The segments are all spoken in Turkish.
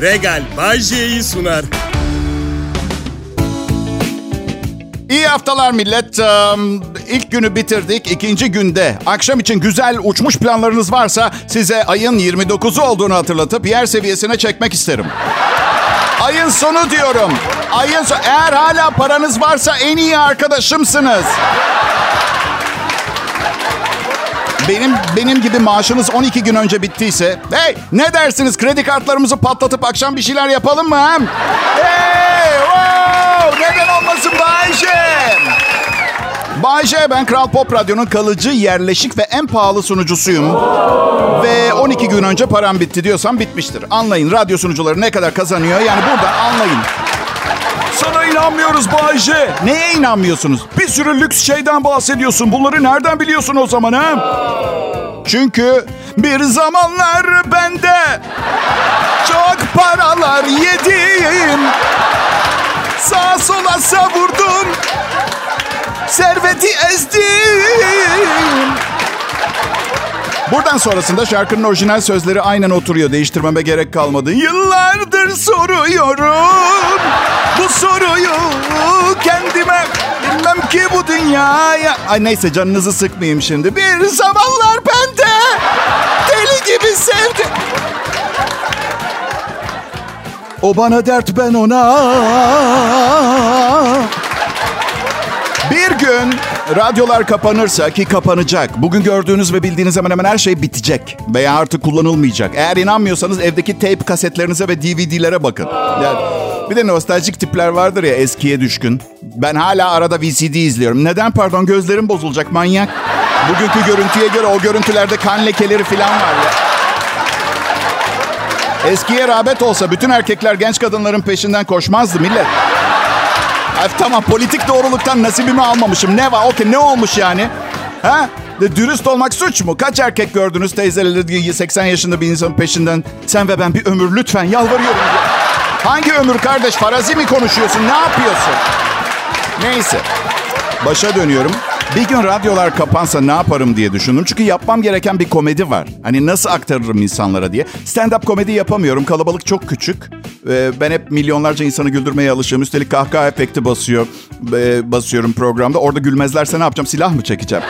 Regal Bay J'yi sunar. İyi haftalar millet. İlk günü bitirdik. İkinci günde akşam için güzel uçmuş planlarınız varsa size ayın 29'u olduğunu hatırlatıp yer seviyesine çekmek isterim. Ayın sonu diyorum. Ayın sonu. Eğer hala paranız varsa en iyi arkadaşımsınız. Benim benim gibi maaşınız 12 gün önce bittiyse, hey ne dersiniz kredi kartlarımızı patlatıp akşam bir şeyler yapalım mı hem? Hey, wow, neden olmasın Bayşe? Bayşe ben Kral Pop Radyo'nun kalıcı, yerleşik ve en pahalı sunucusuyum. Ve 12 gün önce param bitti diyorsam bitmiştir. Anlayın radyo sunucuları ne kadar kazanıyor yani burada anlayın. Sana inanmıyoruz Bayce. Neye inanmıyorsunuz? Bir sürü lüks şeyden bahsediyorsun. Bunları nereden biliyorsun o zaman ha? Çünkü bir zamanlar bende çok paralar yedim. Sağa sola savurdum. Serveti ezdim. Buradan sonrasında şarkının orijinal sözleri aynen oturuyor. Değiştirmeme gerek kalmadı. Yıllardır soruyorum bu soruyu kendime. Bilmem ki bu dünyaya... Ay neyse canınızı sıkmayayım şimdi. Bir zamanlar ben de deli gibi sevdim. O bana dert ben ona. Bir gün radyolar kapanırsa ki kapanacak. Bugün gördüğünüz ve bildiğiniz hemen hemen her şey bitecek. Veya artık kullanılmayacak. Eğer inanmıyorsanız evdeki tape kasetlerinize ve DVD'lere bakın. Yani bir de nostaljik tipler vardır ya eskiye düşkün. Ben hala arada VCD izliyorum. Neden pardon gözlerim bozulacak manyak. Bugünkü görüntüye göre o görüntülerde kan lekeleri falan var ya. Eskiye rağbet olsa bütün erkekler genç kadınların peşinden koşmazdı millet. Ay, tamam politik doğruluktan nasibimi almamışım. Ne var? Okey ne olmuş yani? Ha? De, dürüst olmak suç mu? Kaç erkek gördünüz teyzeleri 80 yaşında bir insanın peşinden? Sen ve ben bir ömür lütfen yalvarıyorum. Hangi ömür kardeş? Farazi mi konuşuyorsun? Ne yapıyorsun? Neyse. Başa dönüyorum. Bir gün radyolar kapansa ne yaparım diye düşündüm. Çünkü yapmam gereken bir komedi var. Hani nasıl aktarırım insanlara diye. Stand-up komedi yapamıyorum. Kalabalık çok küçük. Ee, ben hep milyonlarca insanı güldürmeye alışığım. Üstelik kahkaha efekti basıyor. Basıyorum programda. Orada gülmezlerse ne yapacağım? Silah mı çekeceğim?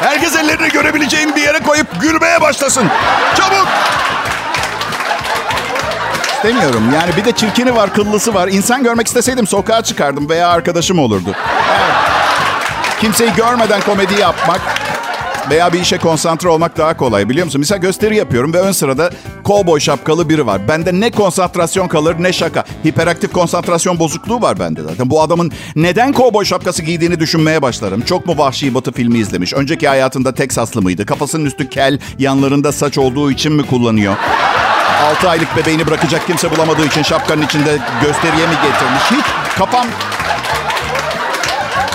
Herkes ellerini görebileceğim bir yere koyup gülmeye başlasın. Çabuk! İstemiyorum. Yani bir de çirkini var, kıllısı var. İnsan görmek isteseydim sokağa çıkardım veya arkadaşım olurdu. Kimseyi görmeden komedi yapmak veya bir işe konsantre olmak daha kolay biliyor musun? Mesela gösteri yapıyorum ve ön sırada kovboy şapkalı biri var. Bende ne konsantrasyon kalır ne şaka. Hiperaktif konsantrasyon bozukluğu var bende zaten. Bu adamın neden kovboy şapkası giydiğini düşünmeye başlarım. Çok mu vahşi batı filmi izlemiş? Önceki hayatında Teksaslı mıydı? Kafasının üstü kel, yanlarında saç olduğu için mi kullanıyor? 6 aylık bebeğini bırakacak kimse bulamadığı için şapkanın içinde gösteriye mi getirmiş? Hiç kafam...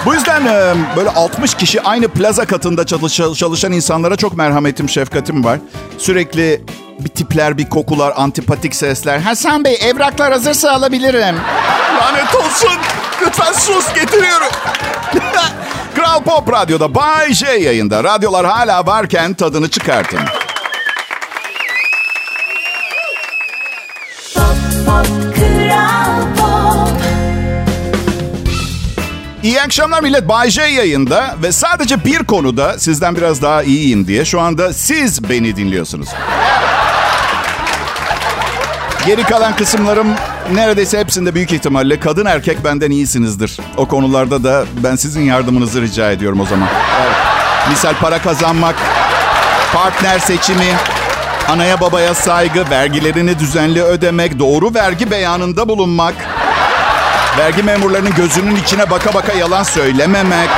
Bu yüzden e, böyle 60 kişi aynı plaza katında çalışan insanlara çok merhametim, şefkatim var. Sürekli bir tipler, bir kokular, antipatik sesler. Hasan Bey evraklar hazırsa alabilirim. Lanet olsun. Lütfen sus getiriyorum. Kral Pop Radyo'da Bay J yayında. Radyolar hala varken tadını çıkartın. İyi akşamlar millet. Bay J yayında ve sadece bir konuda sizden biraz daha iyiyim diye şu anda siz beni dinliyorsunuz. Geri kalan kısımlarım neredeyse hepsinde büyük ihtimalle kadın erkek benden iyisinizdir. O konularda da ben sizin yardımınızı rica ediyorum o zaman. Evet. Misal para kazanmak, partner seçimi, anaya babaya saygı, vergilerini düzenli ödemek, doğru vergi beyanında bulunmak, vergi memurlarının gözünün içine baka baka yalan söylememek.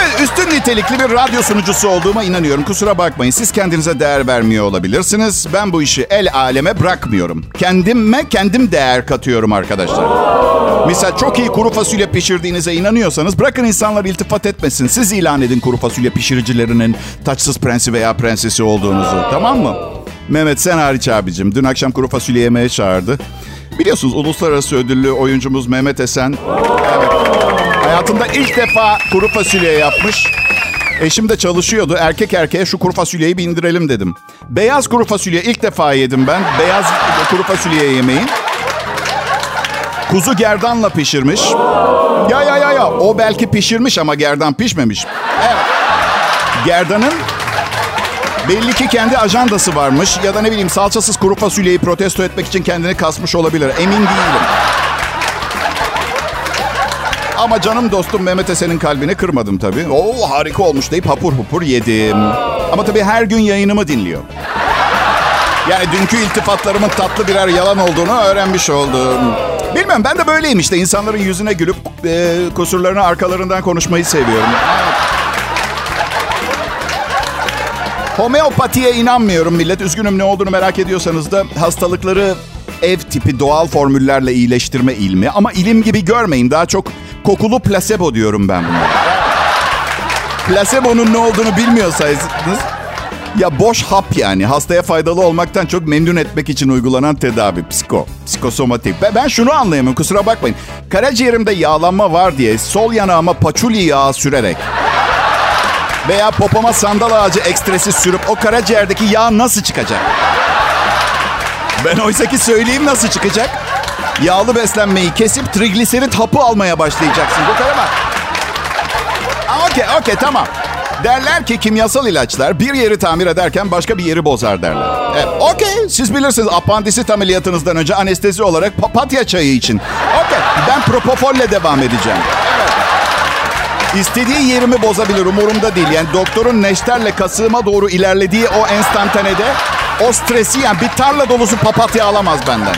Evet, üstün nitelikli bir radyo sunucusu olduğuma inanıyorum. Kusura bakmayın. Siz kendinize değer vermiyor olabilirsiniz. Ben bu işi el aleme bırakmıyorum. Kendime kendim değer katıyorum arkadaşlar. Misal çok iyi kuru fasulye pişirdiğinize inanıyorsanız bırakın insanlar iltifat etmesin. Siz ilan edin kuru fasulye pişiricilerinin taçsız prensi veya prensesi olduğunuzu. Tamam mı? Mehmet sen hariç abicim. Dün akşam kuru fasulye yemeye çağırdı. Biliyorsunuz uluslararası ödüllü oyuncumuz Mehmet Esen. Evet. Hayatında ilk defa kuru fasulye yapmış. Eşim de çalışıyordu. Erkek erkeğe şu kuru fasulyeyi bir indirelim dedim. Beyaz kuru fasulye ilk defa yedim ben. Beyaz kuru fasulye yemeği. Kuzu gerdanla pişirmiş. Ya ya ya ya o belki pişirmiş ama gerdan pişmemiş. Evet. Gerdanın belli ki kendi ajandası varmış ya da ne bileyim salçasız kuru fasulyeyi protesto etmek için kendini kasmış olabilir. Emin değilim. Ama canım dostum Mehmet Esen'in kalbini kırmadım tabii. Oo harika olmuş deyip hapur hupur yedim. Ama tabii her gün yayınımı dinliyor. Yani dünkü iltifatlarımın tatlı birer yalan olduğunu öğrenmiş oldum. Bilmem ben de böyleyim işte. İnsanların yüzüne gülüp e, kusurlarını arkalarından konuşmayı seviyorum. Homeopatiye inanmıyorum millet. Üzgünüm ne olduğunu merak ediyorsanız da hastalıkları ev tipi doğal formüllerle iyileştirme ilmi. Ama ilim gibi görmeyin. Daha çok kokulu plasebo diyorum ben buna. Placebo'nun ne olduğunu bilmiyorsanız ya boş hap yani. Hastaya faydalı olmaktan çok memnun etmek için uygulanan tedavi. Psiko, psikosomatik. Ben, ben şunu anlayamıyorum kusura bakmayın. Karaciğerimde yağlanma var diye sol yanağıma paçuli yağı sürerek veya popoma sandal ağacı ekstresi sürüp o karaciğerdeki yağ nasıl çıkacak? Ben oysa ki söyleyeyim nasıl çıkacak? Yağlı beslenmeyi kesip trigliserit hapı almaya başlayacaksın. Bu kadar mı? Okey, okey tamam. Derler ki kimyasal ilaçlar bir yeri tamir ederken başka bir yeri bozar derler. Evet, okey siz bilirsiniz apandisit ameliyatınızdan önce anestezi olarak papatya çayı için. Okey ben propofolle devam edeceğim. Evet. İstediği yerimi bozabilir umurumda değil. Yani doktorun neşterle kasığıma doğru ilerlediği o enstantanede o stresi yani bir tarla dolusu papatya alamaz benden.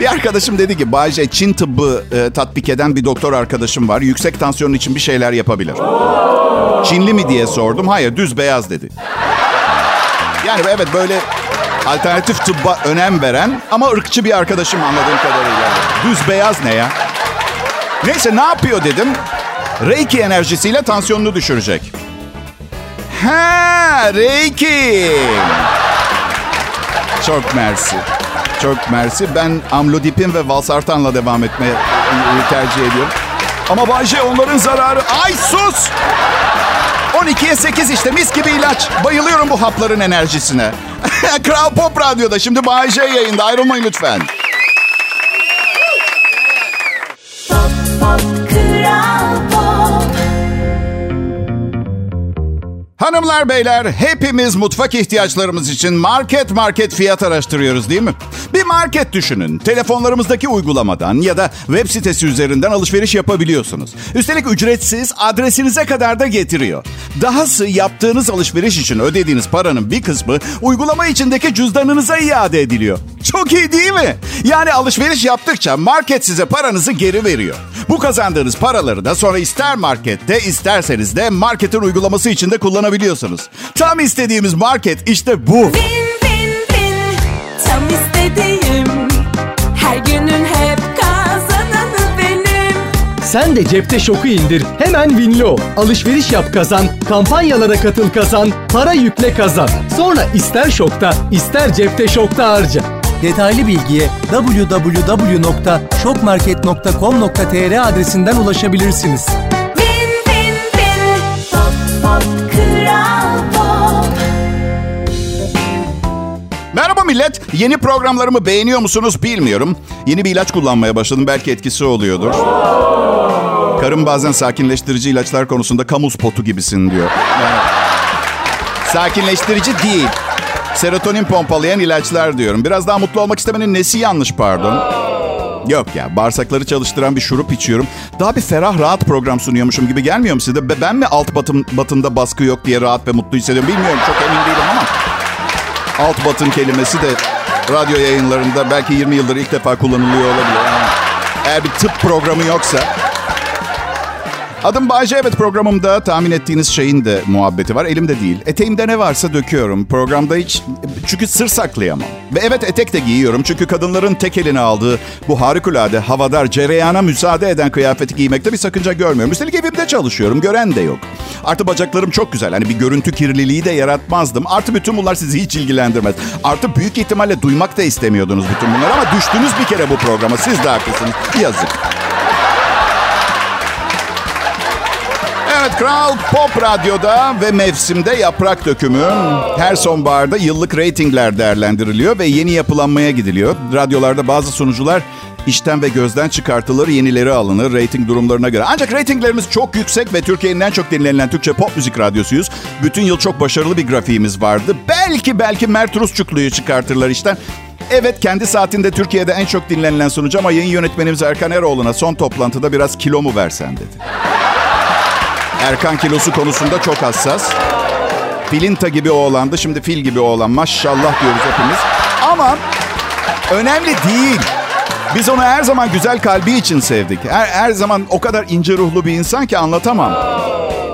Bir arkadaşım dedi ki Bayce Çin tıbbı e, tatbik eden bir doktor arkadaşım var. Yüksek tansiyon için bir şeyler yapabilir. Çinli mi diye sordum. Hayır düz beyaz dedi. Yani evet böyle alternatif tıbba önem veren ama ırkçı bir arkadaşım anladığım kadarıyla. Düz beyaz ne ya? Neyse ne yapıyor dedim. Reiki enerjisiyle tansiyonunu düşürecek. Ha, Reiki. Çok mersi. Çok mersi. Ben amlodipin ve valsartanla devam etmeyi tercih ediyorum. Ama Bayce onların zararı... Ay sus! 12'ye 8 işte mis gibi ilaç. Bayılıyorum bu hapların enerjisine. Kral Pop Radyo'da şimdi Bayce yayında. Ayrılmayın lütfen. Pop, pop, kral pop. Hanımlar beyler hepimiz mutfak ihtiyaçlarımız için market market fiyat araştırıyoruz değil mi? Bir market düşünün. Telefonlarımızdaki uygulamadan ya da web sitesi üzerinden alışveriş yapabiliyorsunuz. Üstelik ücretsiz adresinize kadar da getiriyor. Dahası yaptığınız alışveriş için ödediğiniz paranın bir kısmı uygulama içindeki cüzdanınıza iade ediliyor. Çok iyi değil mi? Yani alışveriş yaptıkça market size paranızı geri veriyor. Bu kazandığınız paraları da sonra ister markette isterseniz de marketin uygulaması içinde kullanabiliyorsunuz. Tam istediğimiz market işte bu. Win, win, win. Tam istediğim. Her günün hep kazananı benim. Sen de cepte şoku indir. Hemen Winlo. Alışveriş yap kazan. Kampanyalara katıl kazan. Para yükle kazan. Sonra ister şokta ister cepte şokta harca. Detaylı bilgiye www.şokmarket.com.tr adresinden ulaşabilirsiniz. Win, win, win. Pop, pop, pop. Merhaba millet. Yeni programlarımı beğeniyor musunuz bilmiyorum. Yeni bir ilaç kullanmaya başladım. Belki etkisi oluyordur. Karım bazen sakinleştirici ilaçlar konusunda kamu spotu gibisin diyor. Yani, sakinleştirici değil. Serotonin pompalayan ilaçlar diyorum. Biraz daha mutlu olmak istemenin nesi yanlış pardon? Yok ya bağırsakları çalıştıran bir şurup içiyorum. Daha bir ferah rahat program sunuyormuşum gibi gelmiyor mu size? Ben mi alt batım, batında baskı yok diye rahat ve mutlu hissediyorum bilmiyorum. Çok emin değilim ama. Alt batın kelimesi de radyo yayınlarında belki 20 yıldır ilk defa kullanılıyor olabilir. Eğer bir tıp programı yoksa Adım Bayce. Evet programımda tahmin ettiğiniz şeyin de muhabbeti var. Elimde değil. Eteğimde ne varsa döküyorum. Programda hiç... Çünkü sır saklayamam. Ve evet etek de giyiyorum. Çünkü kadınların tek eline aldığı bu harikulade, havadar, cereyana müsaade eden kıyafeti giymekte bir sakınca görmüyorum. Üstelik evimde çalışıyorum. Gören de yok. Artı bacaklarım çok güzel. Hani bir görüntü kirliliği de yaratmazdım. Artı bütün bunlar sizi hiç ilgilendirmez. Artı büyük ihtimalle duymak da istemiyordunuz bütün bunları ama düştünüz bir kere bu programa. Siz de haklısınız. Yazık. Kral Pop Radyo'da ve mevsimde yaprak dökümü. Her sonbaharda yıllık reytingler değerlendiriliyor ve yeni yapılanmaya gidiliyor. Radyolarda bazı sunucular işten ve gözden çıkartılır, yenileri alınır reyting durumlarına göre. Ancak reytinglerimiz çok yüksek ve Türkiye'nin en çok dinlenilen Türkçe pop müzik radyosuyuz. Bütün yıl çok başarılı bir grafiğimiz vardı. Belki belki Mert Rusçuklu'yu çıkartırlar işten. Evet kendi saatinde Türkiye'de en çok dinlenilen sunucu ama yayın yönetmenimiz Erkan Eroğlu'na son toplantıda biraz kilo mu versen dedi. Erkan kilosu konusunda çok hassas. Filinta gibi oğlandı, şimdi fil gibi oğlan. Maşallah diyoruz hepimiz. Ama önemli değil. Biz onu her zaman güzel kalbi için sevdik. Her, her zaman o kadar ince ruhlu bir insan ki anlatamam.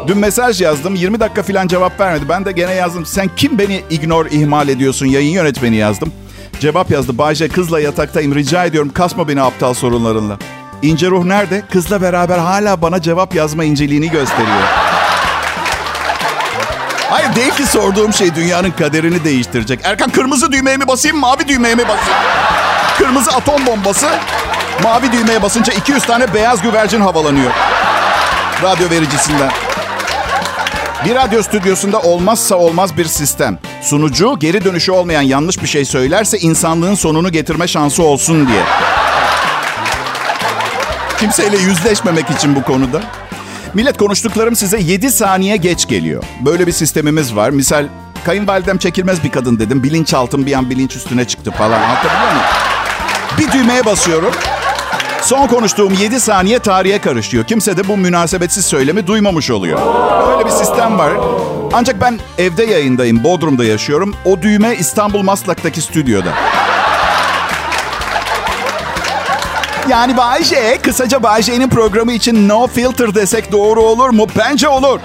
Dün mesaj yazdım. 20 dakika falan cevap vermedi. Ben de gene yazdım. Sen kim beni ignore, ihmal ediyorsun? Yayın yönetmeni yazdım. Cevap yazdı. Bayce kızla yataktayım. Rica ediyorum kasma beni aptal sorunlarınla. İnce ruh nerede? Kızla beraber hala bana cevap yazma inceliğini gösteriyor. Hayır değil ki sorduğum şey dünyanın kaderini değiştirecek. Erkan kırmızı düğmeye mi basayım, mavi düğmeye mi basayım? Kırmızı atom bombası, mavi düğmeye basınca 200 tane beyaz güvercin havalanıyor. Radyo vericisinden. Bir radyo stüdyosunda olmazsa olmaz bir sistem. Sunucu geri dönüşü olmayan yanlış bir şey söylerse insanlığın sonunu getirme şansı olsun diye. Kimseyle yüzleşmemek için bu konuda. Millet konuştuklarım size 7 saniye geç geliyor. Böyle bir sistemimiz var. Misal kayınvalidem çekilmez bir kadın dedim. Bilinçaltım bir an bilinç üstüne çıktı falan. Anlatabiliyor muyum? Bir düğmeye basıyorum. Son konuştuğum 7 saniye tarihe karışıyor. Kimse de bu münasebetsiz söylemi duymamış oluyor. Böyle bir sistem var. Ancak ben evde yayındayım, Bodrum'da yaşıyorum. O düğme İstanbul Maslak'taki stüdyoda. Yani Bayce, kısaca Bayce'nin programı için no filter desek doğru olur mu? Bence olur.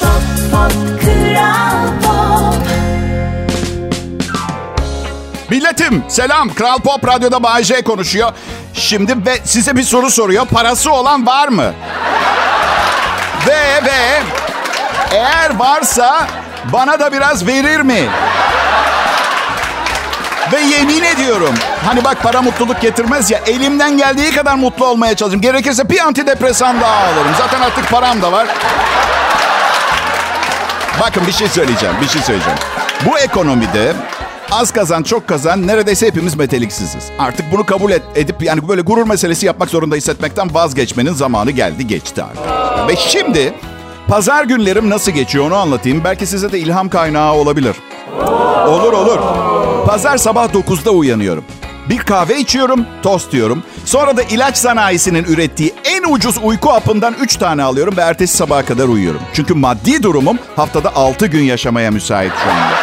Pop, pop, Kral Pop. Milletim selam. Kral Pop Radyo'da Bayce konuşuyor. Şimdi ve size bir soru soruyor. Parası olan var mı? ve ve eğer varsa bana da biraz verir mi? Ve yemin ediyorum. Hani bak para mutluluk getirmez ya. Elimden geldiği kadar mutlu olmaya çalışırım. Gerekirse bir antidepresan daha alırım. Zaten artık param da var. Bakın bir şey söyleyeceğim. Bir şey söyleyeceğim. Bu ekonomide az kazan çok kazan neredeyse hepimiz meteliksiziz. Artık bunu kabul et, edip yani böyle gurur meselesi yapmak zorunda hissetmekten vazgeçmenin zamanı geldi geçti artık. Ve şimdi pazar günlerim nasıl geçiyor onu anlatayım. Belki size de ilham kaynağı olabilir. Olur olur. Pazar sabah 9'da uyanıyorum. Bir kahve içiyorum, tost yiyorum. Sonra da ilaç sanayisinin ürettiği en ucuz uyku hapından 3 tane alıyorum ve ertesi sabaha kadar uyuyorum. Çünkü maddi durumum haftada 6 gün yaşamaya müsait şu anda.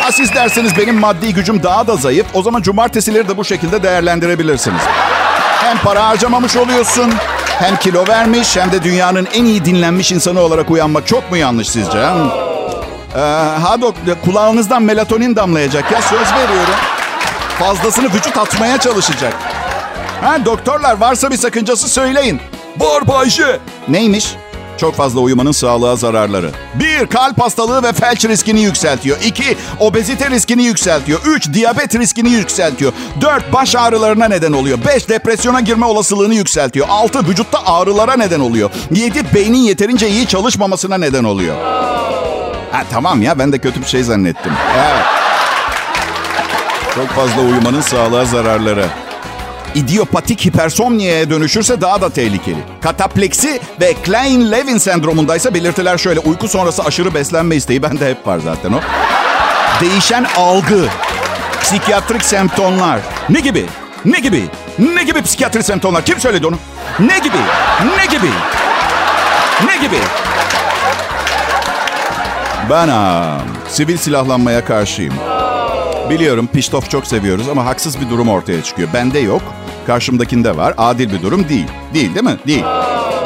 Ha siz derseniz benim maddi gücüm daha da zayıf. O zaman cumartesileri de bu şekilde değerlendirebilirsiniz. Hem para harcamamış oluyorsun, hem kilo vermiş, hem de dünyanın en iyi dinlenmiş insanı olarak uyanmak çok mu yanlış sizce? ha? Ee, ha dok, kulağınızdan melatonin damlayacak ya söz veriyorum. Fazlasını vücut atmaya çalışacak. Ha doktorlar varsa bir sakıncası söyleyin. Var Bayşe. Neymiş? Çok fazla uyumanın sağlığa zararları. Bir, kalp hastalığı ve felç riskini yükseltiyor. İki, obezite riskini yükseltiyor. Üç, diyabet riskini yükseltiyor. Dört, baş ağrılarına neden oluyor. Beş, depresyona girme olasılığını yükseltiyor. Altı, vücutta ağrılara neden oluyor. Yedi, beynin yeterince iyi çalışmamasına neden oluyor. Ha tamam ya ben de kötü bir şey zannettim. Evet. Çok fazla uyumanın sağlığa zararları. İdiopatik hipersomniyaya dönüşürse daha da tehlikeli. Katapleksi ve Klein-Levin sendromundaysa belirtiler şöyle. Uyku sonrası aşırı beslenme isteği bende hep var zaten o. Değişen algı, psikiyatrik semptomlar. Ne gibi? Ne gibi? Ne gibi psikiyatrik semptomlar? Kim söyledi onu? Ne gibi? Ne gibi? Ne gibi? Ben aa, sivil silahlanmaya karşıyım. Biliyorum piştof çok seviyoruz ama haksız bir durum ortaya çıkıyor. Bende yok, karşımdakinde var. Adil bir durum değil. Değil değil mi? Değil.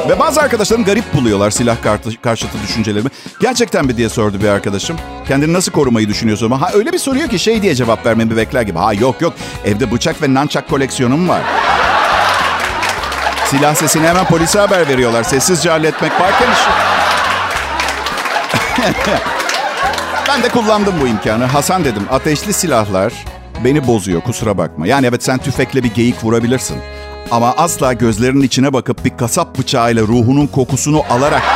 Ve bazı arkadaşlarım garip buluyorlar silah karşıtı düşüncelerimi. Gerçekten mi diye sordu bir arkadaşım. Kendini nasıl korumayı düşünüyorsun? Ha öyle bir soruyor ki şey diye cevap vermemi bekler gibi. Ha yok yok evde bıçak ve nançak koleksiyonum var. Silah sesini hemen polise haber veriyorlar. Sessizce halletmek varken işi. Ben de kullandım bu imkanı. Hasan dedim ateşli silahlar beni bozuyor kusura bakma. Yani evet sen tüfekle bir geyik vurabilirsin. Ama asla gözlerinin içine bakıp bir kasap bıçağıyla ruhunun kokusunu alarak...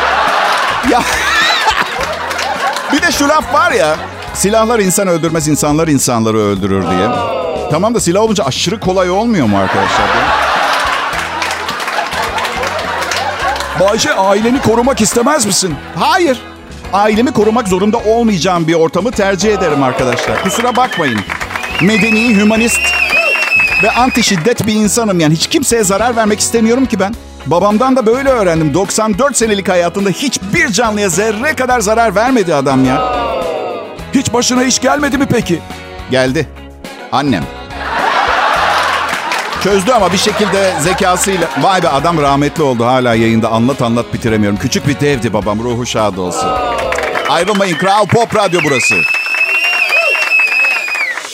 Ya bir de şu laf var ya. Silahlar insan öldürmez, insanlar insanları öldürür diye. Tamam da silah olunca aşırı kolay olmuyor mu arkadaşlar? Bayce aileni korumak istemez misin? Hayır. Ailemi korumak zorunda olmayacağım bir ortamı tercih ederim arkadaşlar. Kusura bakmayın. Medeni, hümanist ve anti şiddet bir insanım yani. Hiç kimseye zarar vermek istemiyorum ki ben. Babamdan da böyle öğrendim. 94 senelik hayatında hiçbir canlıya zerre kadar zarar vermedi adam ya. Hiç başına iş gelmedi mi peki? Geldi. Annem. Çözdü ama bir şekilde zekasıyla. Vay be adam rahmetli oldu hala yayında anlat anlat bitiremiyorum. Küçük bir devdi babam ruhu şad olsun. Ayrılmayın Kral Pop Radyo burası.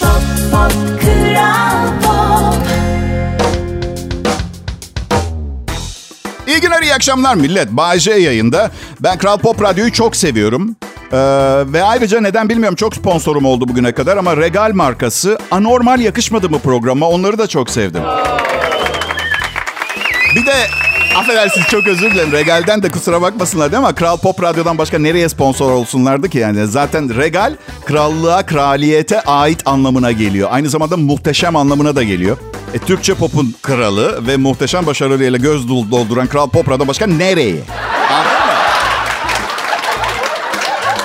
Pop pop kral pop İyi günler, iyi akşamlar millet. Bay J yayında. Ben Kral Pop Radyo'yu çok seviyorum. Ee, ve ayrıca neden bilmiyorum çok sponsorum oldu bugüne kadar ama Regal markası anormal yakışmadı mı programa onları da çok sevdim. Bir de affedersiniz çok özür dilerim. Regal'den de kusura bakmasınlar değil mi? Kral Pop Radyo'dan başka nereye sponsor olsunlardı ki yani? Zaten Regal krallığa, kraliyete ait anlamına geliyor. Aynı zamanda muhteşem anlamına da geliyor. E, Türkçe pop'un kralı ve muhteşem başarılarıyla göz dolduran Kral Pop Radyo başka nereye?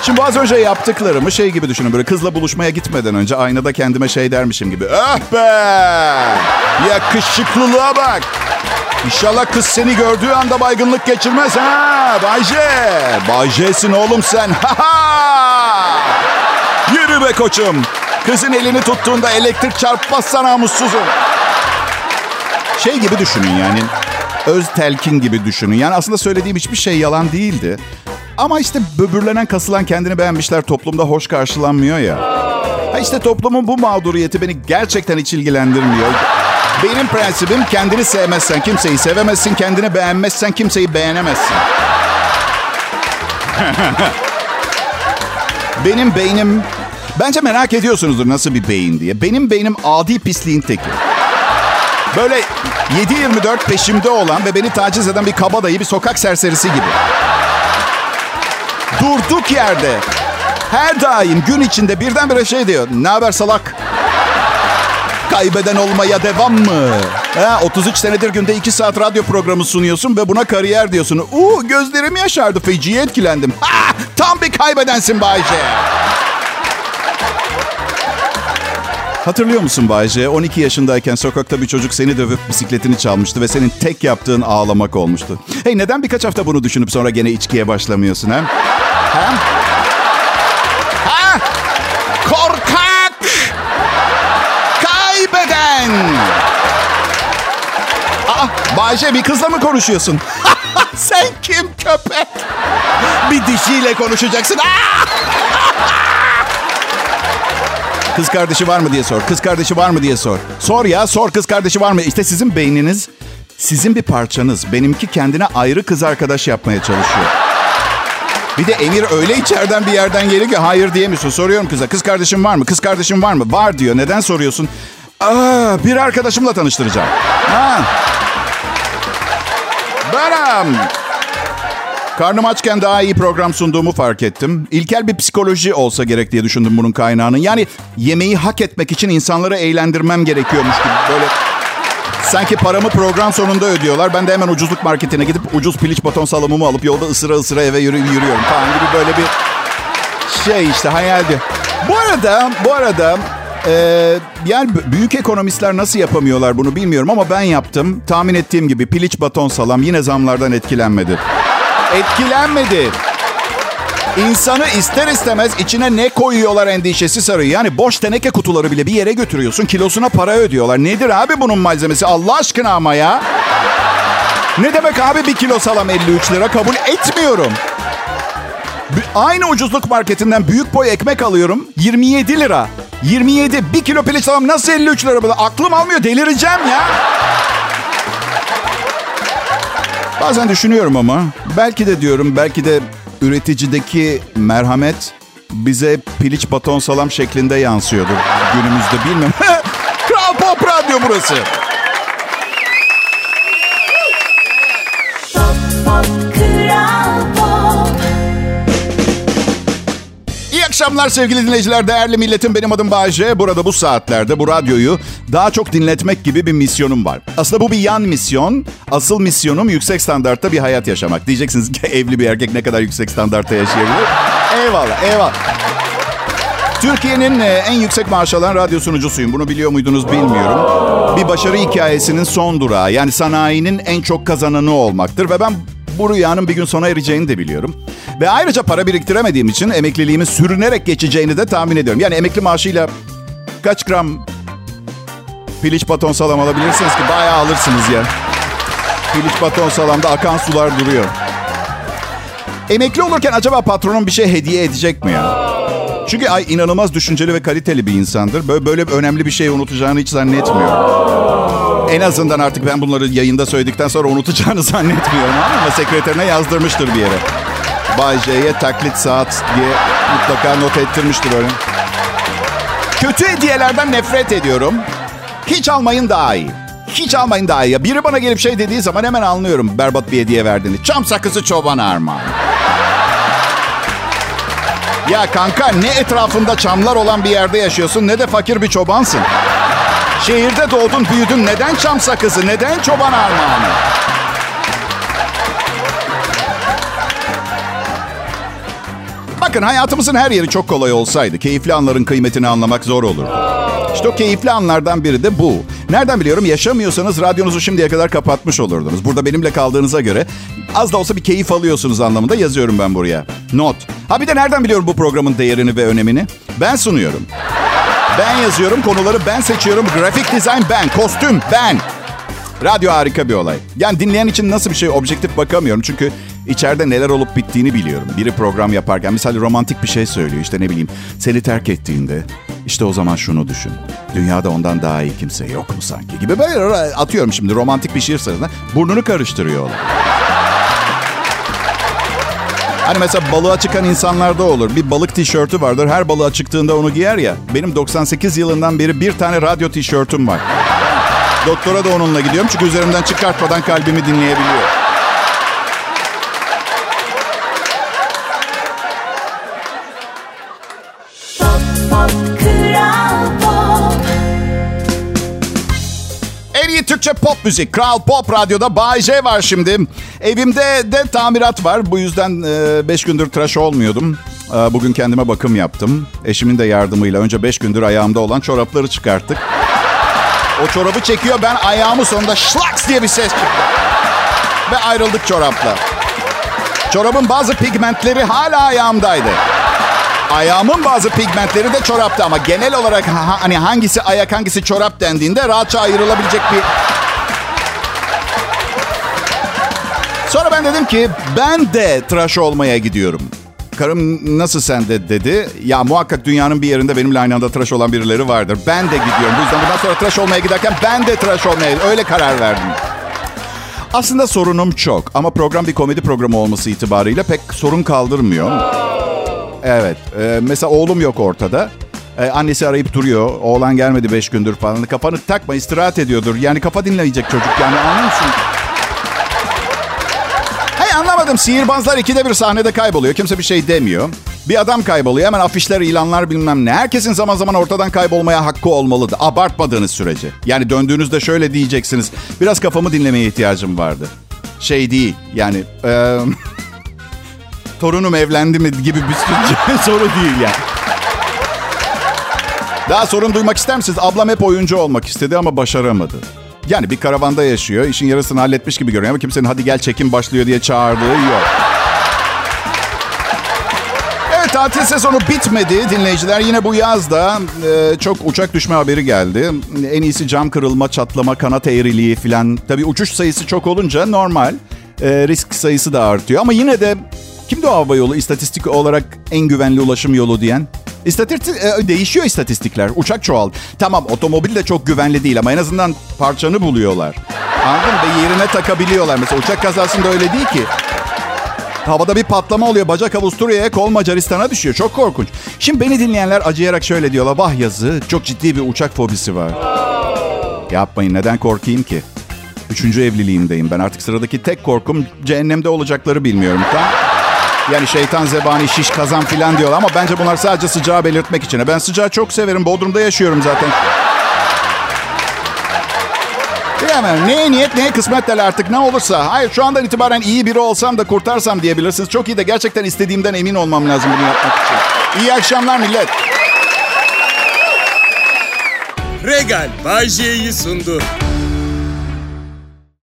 Şimdi az önce yaptıklarımı şey gibi düşünün. Böyle kızla buluşmaya gitmeden önce aynada kendime şey dermişim gibi. Ah be! Yakışıklılığa bak! İnşallah kız seni gördüğü anda baygınlık geçirmez ha Bayce. Bayce'sin oğlum sen. Ha ha! Yürü be koçum. Kızın elini tuttuğunda elektrik çarpmazsa namussuzum. Şey gibi düşünün yani. Öz telkin gibi düşünün. Yani aslında söylediğim hiçbir şey yalan değildi. Ama işte böbürlenen kasılan kendini beğenmişler toplumda hoş karşılanmıyor ya. Ha işte toplumun bu mağduriyeti beni gerçekten hiç ilgilendirmiyor. Benim prensibim kendini sevmezsen kimseyi sevemezsin, kendini beğenmezsen kimseyi beğenemezsin. Benim beynim... Bence merak ediyorsunuzdur nasıl bir beyin diye. Benim beynim adi pisliğin teki. Böyle 7-24 peşimde olan ve beni taciz eden bir kabadayı, bir sokak serserisi gibi. Durduk yerde her daim gün içinde birdenbire şey diyor. Ne haber salak? Kaybeden olmaya devam mı? Ha, 33 senedir günde 2 saat radyo programı sunuyorsun ve buna kariyer diyorsun. Uuu gözlerim yaşardı. Feciye etkilendim. Ha, tam bir kaybedensin Bayce. Hatırlıyor musun Bayce? 12 yaşındayken sokakta bir çocuk seni dövüp bisikletini çalmıştı ve senin tek yaptığın ağlamak olmuştu. Hey neden birkaç hafta bunu düşünüp sonra gene içkiye başlamıyorsun ha? Ha? Ha? Korkak! Kaybeden! Aa, Bayce bir kızla mı konuşuyorsun? Sen kim köpek? Bir dişiyle konuşacaksın. Kız kardeşi var mı diye sor. Kız kardeşi var mı diye sor. Sor ya sor kız kardeşi var mı? İşte sizin beyniniz, sizin bir parçanız. Benimki kendine ayrı kız arkadaş yapmaya çalışıyor. Bir de Emir öyle içeriden bir yerden geliyor ki hayır diyemiyorsun. Soruyorum kıza kız kardeşim var mı? Kız kardeşim var mı? Var diyor. Neden soruyorsun? Aa, bir arkadaşımla tanıştıracağım. Ha. Benim. Karnım açken daha iyi program sunduğumu fark ettim. İlkel bir psikoloji olsa gerek diye düşündüm bunun kaynağının. Yani yemeği hak etmek için insanları eğlendirmem gerekiyormuş gibi. Böyle sanki paramı program sonunda ödüyorlar. Ben de hemen ucuzluk marketine gidip ucuz piliç baton salamımı alıp yolda ısıra ısıra eve yürü, yürüyorum falan gibi böyle bir şey işte hayaldi. Bu arada, bu arada e, yani büyük ekonomistler nasıl yapamıyorlar bunu bilmiyorum ama ben yaptım. Tahmin ettiğim gibi piliç baton salam yine zamlardan etkilenmedi. Etkilenmedi. İnsanı ister istemez içine ne koyuyorlar endişesi sarıyor. Yani boş teneke kutuları bile bir yere götürüyorsun. Kilosuna para ödüyorlar. Nedir abi bunun malzemesi? Allah aşkına ama ya. Ne demek abi bir kilo salam 53 lira? Kabul etmiyorum. Aynı ucuzluk marketinden büyük boy ekmek alıyorum. 27 lira. 27. Bir kilo piliç salam nasıl 53 lira? Aklım almıyor. Delireceğim ya. Bazen düşünüyorum ama belki de diyorum belki de üreticideki merhamet bize piliç baton salam şeklinde yansıyordu günümüzde bilmiyorum. Kral Pop Radyo burası. Akşamlar sevgili dinleyiciler, değerli milletim. Benim adım Bayece. Burada bu saatlerde bu radyoyu daha çok dinletmek gibi bir misyonum var. Aslında bu bir yan misyon. Asıl misyonum yüksek standartta bir hayat yaşamak. Diyeceksiniz ki evli bir erkek ne kadar yüksek standartta yaşayabilir? Eyvallah, eyvallah. Türkiye'nin e, en yüksek maaş alan radyo sunucusuyum. Bunu biliyor muydunuz bilmiyorum. Bir başarı hikayesinin son durağı. Yani sanayinin en çok kazananı olmaktır. Ve ben bu rüyanın bir gün sona ereceğini de biliyorum. Ve ayrıca para biriktiremediğim için emekliliğimin sürünerek geçeceğini de tahmin ediyorum. Yani emekli maaşıyla kaç gram piliç baton salam alabilirsiniz ki? Bayağı alırsınız ya. Piliç baton salamda akan sular duruyor. Emekli olurken acaba patronum bir şey hediye edecek mi ya? Çünkü ay inanılmaz düşünceli ve kaliteli bir insandır. Böyle, böyle önemli bir şey unutacağını hiç zannetmiyorum. En azından artık ben bunları yayında söyledikten sonra unutacağını zannetmiyorum ama sekreterine yazdırmıştır bir yere. Bay J'ye taklit saat diye mutlaka not ettirmiştir öyle. Kötü hediyelerden nefret ediyorum. Hiç almayın daha iyi. Hiç almayın daha iyi. Biri bana gelip şey dediği zaman hemen anlıyorum berbat bir hediye verdiğini. Çam sakızı çoban armağan. Ya kanka ne etrafında çamlar olan bir yerde yaşıyorsun ne de fakir bir çobansın. Şehirde doğdun büyüdün neden çam sakızı neden çoban armağanı? Bakın hayatımızın her yeri çok kolay olsaydı keyifli anların kıymetini anlamak zor olurdu. İşte o keyifli anlardan biri de bu. Nereden biliyorum? Yaşamıyorsanız radyonuzu şimdiye kadar kapatmış olurdunuz. Burada benimle kaldığınıza göre az da olsa bir keyif alıyorsunuz anlamında yazıyorum ben buraya. Not. Ha bir de nereden biliyorum bu programın değerini ve önemini? Ben sunuyorum. Ben yazıyorum, konuları ben seçiyorum. Grafik dizayn ben, kostüm ben. Radyo harika bir olay. Yani dinleyen için nasıl bir şey objektif bakamıyorum. Çünkü içeride neler olup bittiğini biliyorum. Biri program yaparken misal romantik bir şey söylüyor. İşte ne bileyim seni terk ettiğinde işte o zaman şunu düşün. Dünyada ondan daha iyi kimse yok mu sanki gibi böyle atıyorum şimdi romantik bir şiir sırasında burnunu karıştırıyorlar. Hani mesela balığa çıkan insanlarda olur. Bir balık tişörtü vardır. Her balığa çıktığında onu giyer ya. Benim 98 yılından beri bir tane radyo tişörtüm var. Doktora da onunla gidiyorum çünkü üzerimden çıkartmadan kalbimi dinleyebiliyor. Türkçe pop müzik. Kral Pop Radyo'da Bay J var şimdi. Evimde de tamirat var. Bu yüzden 5 gündür tıraş olmuyordum. E, bugün kendime bakım yaptım. Eşimin de yardımıyla. Önce 5 gündür ayağımda olan çorapları çıkarttık. O çorabı çekiyor. Ben ayağımı sonunda şlaks diye bir ses çıktı. Ve ayrıldık çorapla. Çorabın bazı pigmentleri hala ayağımdaydı. Ayağımın bazı pigmentleri de çorapta ama genel olarak ha- hani hangisi ayak hangisi çorap dendiğinde rahatça ayrılabilecek bir... Sonra ben dedim ki ben de tıraş olmaya gidiyorum. Karım nasıl sen de dedi. Ya muhakkak dünyanın bir yerinde benimle aynı anda tıraş olan birileri vardır. Ben de gidiyorum. Bu yüzden bundan sonra tıraş olmaya giderken ben de tıraş olmaya öyle karar verdim. Aslında sorunum çok ama program bir komedi programı olması itibariyle pek sorun kaldırmıyor. Evet. e, mesela oğlum yok ortada. E, annesi arayıp duruyor. Oğlan gelmedi beş gündür falan. Kafanı takma istirahat ediyordur. Yani kafa dinleyecek çocuk yani anlıyor musun? Hey anlamadım. Sihirbazlar ikide bir sahnede kayboluyor. Kimse bir şey demiyor. Bir adam kayboluyor. Hemen afişler, ilanlar bilmem ne. Herkesin zaman zaman ortadan kaybolmaya hakkı olmalı. Abartmadığınız sürece. Yani döndüğünüzde şöyle diyeceksiniz. Biraz kafamı dinlemeye ihtiyacım vardı. Şey değil yani... e, torunum evlendi mi gibi bir sürü soru değil yani. Daha sorun duymak ister misiniz? Ablam hep oyuncu olmak istedi ama başaramadı. Yani bir karavanda yaşıyor. işin yarısını halletmiş gibi görünüyor ama kimsenin hadi gel çekim başlıyor diye çağırdığı yok. Evet tatil sezonu bitmedi dinleyiciler. Yine bu yazda e, çok uçak düşme haberi geldi. En iyisi cam kırılma, çatlama, kanat eğriliği falan. Tabii uçuş sayısı çok olunca normal. E, risk sayısı da artıyor. Ama yine de kimdi o hava yolu istatistik olarak en güvenli ulaşım yolu diyen? İstatistik, e, değişiyor istatistikler. Uçak çoğal. Tamam otomobil de çok güvenli değil ama en azından parçanı buluyorlar. Anladın mı? Ve yerine takabiliyorlar. Mesela uçak kazasında öyle değil ki. Havada bir patlama oluyor. Bacak Avusturya'ya, kol Macaristan'a düşüyor. Çok korkunç. Şimdi beni dinleyenler acıyarak şöyle diyorlar. Vah yazı, çok ciddi bir uçak fobisi var. Yapmayın, neden korkayım ki? Üçüncü evliliğimdeyim ben. Artık sıradaki tek korkum cehennemde olacakları bilmiyorum. Tamam? Yani şeytan, zebani, şiş, kazan filan diyorlar ama bence bunlar sadece sıcağı belirtmek için. Ben sıcağı çok severim. Bodrum'da yaşıyorum zaten. Diyemem. Neye niyet, neye kısmet derler artık ne olursa. Hayır şu andan itibaren iyi biri olsam da kurtarsam diyebilirsiniz. Çok iyi de gerçekten istediğimden emin olmam lazım bunu yapmak için. İyi akşamlar millet. Regal Bay J'yi sundu.